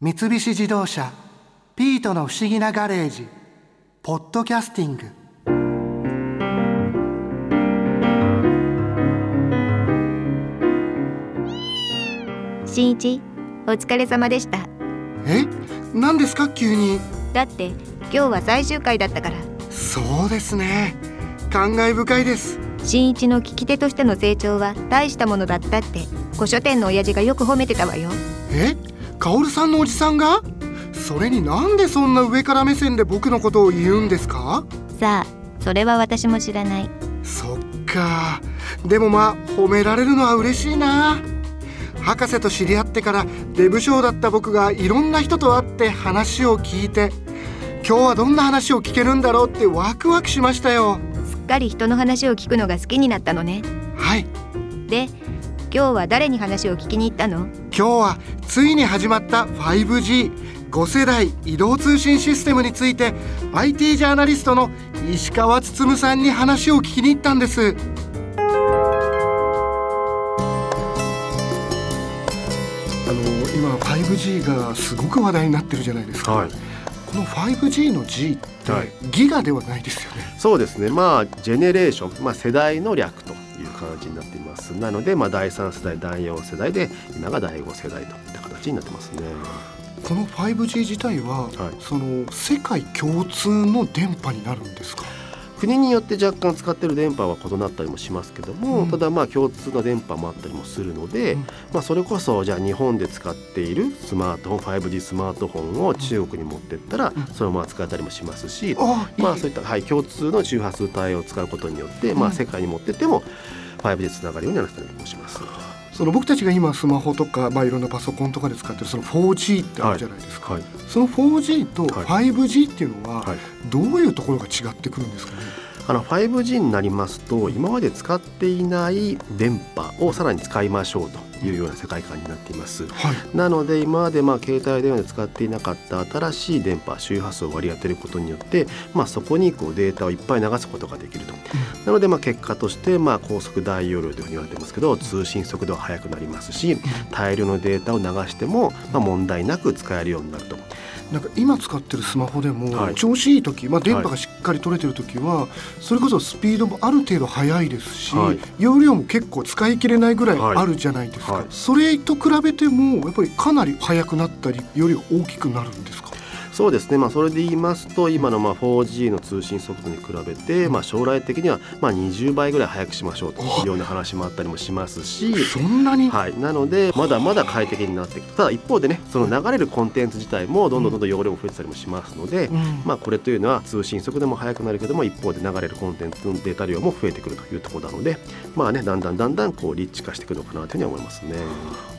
三菱自動車「ピートの不思議なガレージ」「ポッドキャスティング」新一お疲れ様でした。え？何ですか？急に。だって今日は最終回だったから。そうですね。感慨深いです。新一の聞き手としての成長は大したものだったって古書店の親父がよく褒めてたわよ。え？カオルさんのおじさんが？それになんでそんな上から目線で僕のことを言うんですか？さあそれは私も知らない。そっか。でもまあ褒められるのは嬉しいな。博士と知り合ってからデブ賞だった僕がいろんな人と会って話を聞いて今日はどんな話を聞けるんだろうってワクワクしましたよ。すっかり人の話を聞くのが好きになったのね。はい。で今日は誰に話を聞きに行ったの？今日はついに始まった 5G5 世代移動通信システムについて IT ジャーナリストの石川進さんに話を聞きに行ったんです。あの今 5G がすごく話題になってるじゃないですか、はい。この 5G の G って、はい。ギガではないですよね。そうですね。まあジェネレーション、まあ、世代の略という感じになっています。なので、まあ、第3世代第4世代で今が第5世代といった形になってますね。この 5G 自体は、はい。その世界共通の電波になるんですか？国によって若干使ってる電波は異なったりもしますけども、うん。ただまあ共通の電波もあったりもするので、うん。まあ、それこそじゃあ日本で使っているスマートフォン 5G スマートフォンを中国に持ってったらうん。そのまま使えたりもしますし、あいい。まあそういった、はい、共通の周波数帯を使うことによって、まうん。あ世界に持ってっても 5G つながるようになったりもします。その僕たちが今スマホとか、まあ、いろんなパソコンとかで使ってるその 4G ってあるじゃないですか、はいその 4G とは 5G っていうのははい。どういうところが違ってくるんですかね、あの 5G になりますと今まで使っていない電波をさらに使いましょうというような世界観になっています。はいなので今までまあ携帯電話で使っていなかった新しい電波周波数を割り当てることによって、まあ、そこにこうデータをいっぱい流すことができると。なのでまあ結果としてまあ高速大容量というふうに言われてますけど通信速度は速くなりますし大量のデータを流してもまあ問題なく使えるようになると。なんか今使ってるスマホでもはい。調子いい時、まあ、電波がしっかり取れてる時はそれこそスピードもある程度速いですし、はい。容量も結構使い切れないぐらいあるじゃないですか、はいはい。それと比べてもやっぱりかなり速くなったりより大きくなるんですか？そうですね、まあ、それで言いますと今のまあ 4G の通信速度に比べて、まあ、将来的にはまあ20倍ぐらい速くしましょうというような話もあったりもしますし。そんなに、はい、なのでまだまだ快適になっていくただ一方でねその流れるコンテンツ自体もどんどんどんどん容量も増えてたりもしますので、うん。まあ、これというのは通信速度も速くなるけども一方で流れるコンテンツのデータ量も増えてくるというところなのでまあねだんだんだんだんこうリッチ化していくのかなというふうには思いますね。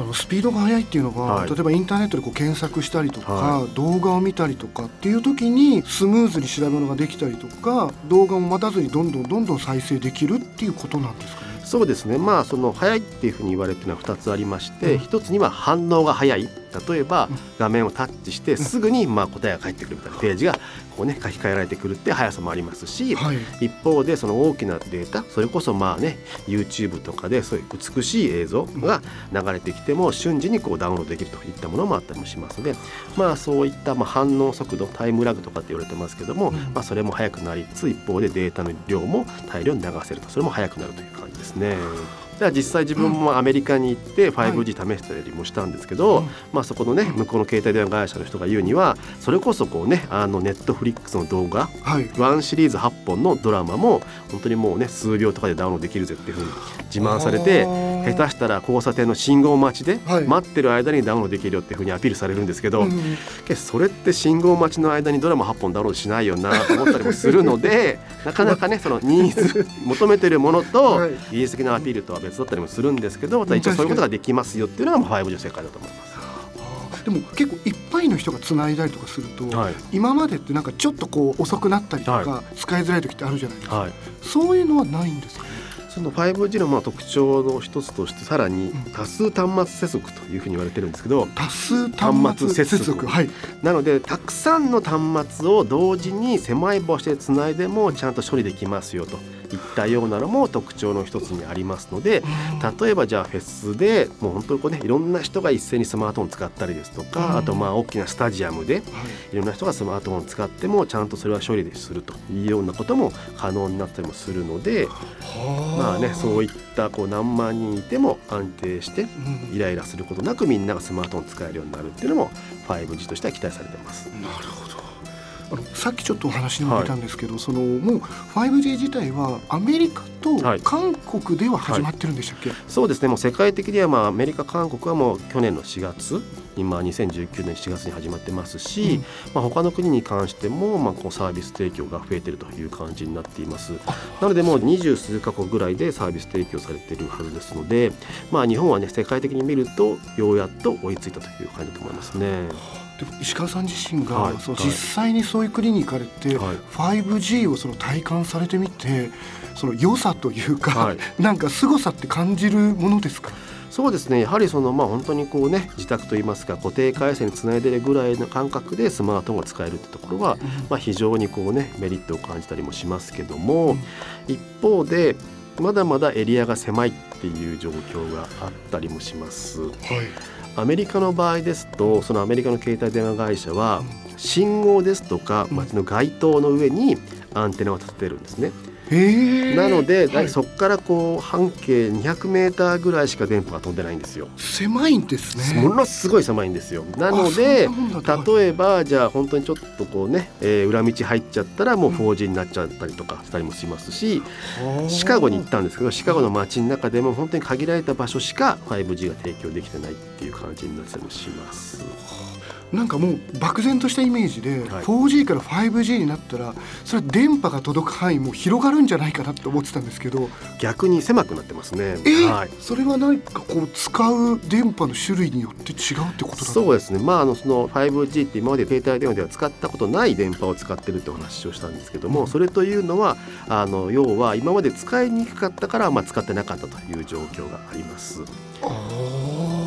あのスピードが速いっていうのが、はい。例えばインターネットでこう検索したりとか、は動画を見たたりとかっていう時にスムーズに調べ物ができたりとか動画も待たずにどんどんどんどん再生できるっていうことなんですかね。そうですね。まあその速いっていうふうに言われてるのは2つありまして、うん。一つには反応が速い。例えばうん。画面をタッチしてすぐにまあ答えが返ってくるみたいなページがこうね書き換えられてくるって速さもありますし、はい、一方でその大きなデータそれこそまあね YouTube とかでそういう美しい映像が流れてきても瞬時にこうダウンロードできるといったものもあったりもしますのでまあそういったまあ反応速度タイムラグとかって言われてますけども、うん。まあそれも速くなりつつ一方でデータの量も大量に流せると。それも速くなるというですね。では実際自分もアメリカに行って 5G 試したりもしたんですけど、うんまあ、そこのね向こうの携帯電話会社の人が言うにはそれこそこうねあのネットフリックスの動画はい、ワンシリーズ8本のドラマも本当にもうね数秒とかでダウンロードできるぜっていうふうに自慢されて下手したら交差点の信号待ちではい。待ってる間にダウンロードできるよっていうふうにアピールされるんですけど、うそれって信号待ちの間にドラマ8本ダウンロードしないよなと思ったりもするので なかなかねそのニーズ求めてるものとはい。技術的なアピールとは別だったりもするんですけどただ一応そういうことができますよっていうのがまあ 5G の世界だと思います。でも結構いっぱいの人がつないだりとかすると、はい。今までってなんかちょっとこう遅くなったりとか、は使いづらい時ってあるじゃないですか、はい。そういうのはないんですか？ね。その 5G のまあ特徴の一つとしてさらにうん。多数端末接続というふうに言われてるんですけど多数端末接続。はい。なのでたくさんの端末を同時に狭い場所でつないでもちゃんと処理できますよといったようなのも特徴の一つにありますので例えばじゃあフェスでもう本当にこうねいろんな人が一斉にスマートフォン使ったりですとか、あとまあ大きなスタジアムでい。ろんな人がスマートフォンを使ってもちゃんとそれは処理でするというようなことも可能になったりもするのでまあねそういったこう何万人いても安定してイライラすることなくみんながスマートフォン使えるようになるっていうのも 5G としては期待されてます。なるほどあのさっきちょっとお話にも出たんですけど、はい、そのもう 5G 自体はアメリカと韓国では始まってるんでしたっけ、はい。はい、そうですね。もう世界的にはまあアメリカ韓国はもう去年の4月今2019年4月に始まってますし、うん、まあ、他の国に関してもまあこうサービス提供が増えてるという感じになっています。なのでもう二十数か国ぐらいでサービス提供されているはずですので、まあ、日本はね世界的に見るとようやっと追いついたという感じだと思いますね。で石川さん自身が、実際にそういう国に行かれて、はい、5G をその体感されてみてその良さというか、はい、なんか凄さって感じるものですか？そうですね。やはりそのまあ本当にこうね自宅といいますか固定回線につないでるぐらいの感覚でスマートフォンが使えるってところは、まあ、非常にこうねメリットを感じたりもしますけども、一方でまだまだエリアが狭いっていう状況があったりもします。はいアメリカの場合ですとそのアメリカの携帯電話会社は信号ですとか街の街灯の上にアンテナを立ててるんですね。なので、はい、そこからこう半径200メーターぐらいしか電波が飛んでないんですよ。狭いんですね。ものすごい狭いんですよ。なので例えばじゃあ本当にちょっとこうね、えー、裏道入っちゃったらもう 4G になっちゃったりとかしたりもしますし、うん、シカゴに行ったんですけどシカゴの街の中でも本当に限られた場所しか 5G が提供できてないっていう感じになったりもします。なんかもう漠然としたイメージで、はい、4G から 5G になったらそれは電波が届く範囲も広がるんじゃないかなって思ってたんですけど。逆に狭くなってますね。え？ー、はい、それは何かこう使う電波の種類によって違うってことそうですね。まああのその 5G って今まで携帯電話では使ったことない電波を使ってるってお話をしたんですけども、うん、それというのはあの要は今まで使いにくかったからまあ使ってなかったという状況があります。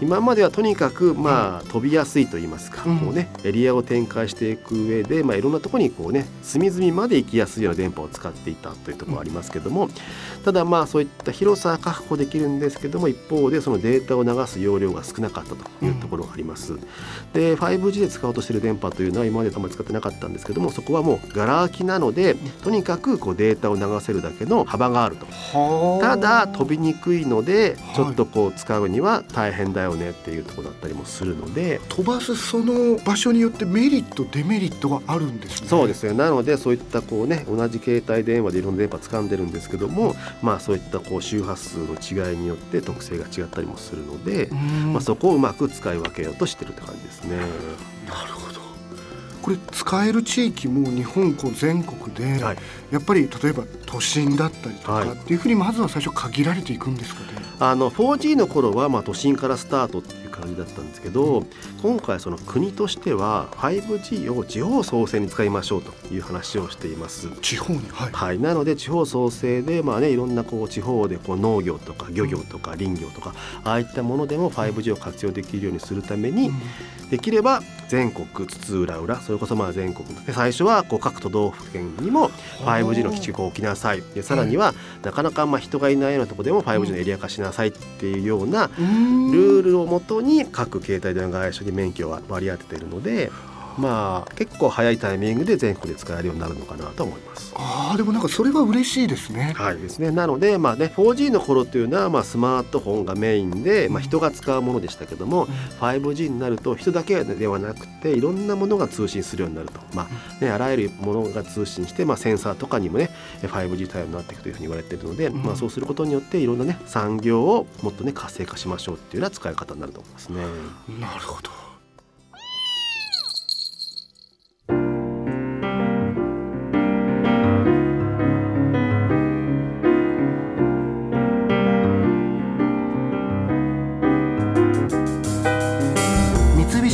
今まではとにかくまあ飛びやすいと言いますか、こうねエリアを展開していく上でまあいろんなところにこうね隅々まで行きやすいような電波を使っていたというところありますけども、ただまあそういった広さは確保できるんですけども一方でそのデータを流す容量が少なかったというところがあります。で 5G で使おうとしている電波というのは今まであんまり使ってなかったんですけどもそこはもうガラ空きなのでとにかくこうデータを流せるだけの幅があると。ただ飛びにくいのでちょっとこう使うには大変だよねっていうところだったりもするので。飛ばすその場所によってメリットデメリットがあるんですね。そうですねなのでそういったこうね同じ携帯電話でいろんな電波掴んでるんですけどもまあそういったこう周波数の違いによって特性が違ったりもするので、まあ、そこをうまく使い分けようとしてるって感じですね。なるほど。これ使える地域も日本こう全国で、はい、やっぱり例えば都心だったりとかっていうふうにまずは最初限られていくんですかね。あの 4G の頃はまあ都心からスタートって感じだったんですけど、うん、今回その国としては 5G を地方創生に使いましょうという話をしています。地方にはい、はい、なので地方創生でまあねいろんなこう地方でこう農業とか漁業とか林業とか、ああいったものでも 5G を活用できるようにするために、できれば全国津々浦々それこそまあ全国で最初はこう各都道府県にも 5G の基地が置きなさい。でさらにはなかなかまあ人がいないようなところでも 5G のエリア化しなさいっていうようなルールをもとにに各携帯電話会社に免許は割り当てているので。まあ結構早いタイミングで全国で使えるようになるのかなと思います。ああでもなんかそれは嬉しいですね。はいですね。なのでまあね 4G の頃っていうのはまあスマートフォンがメインでまあ人が使うものでしたけども、うん、5G になると人だけではなくていろんなものが通信するようになるとまあねあらゆるものが通信してまあセンサーとかにもね 5G 対応になっていくというふうに言われているので、うん、まあそうすることによっていろんなね産業をもっとね活性化しましょうっていうような使い方になると思いますね。なるほど。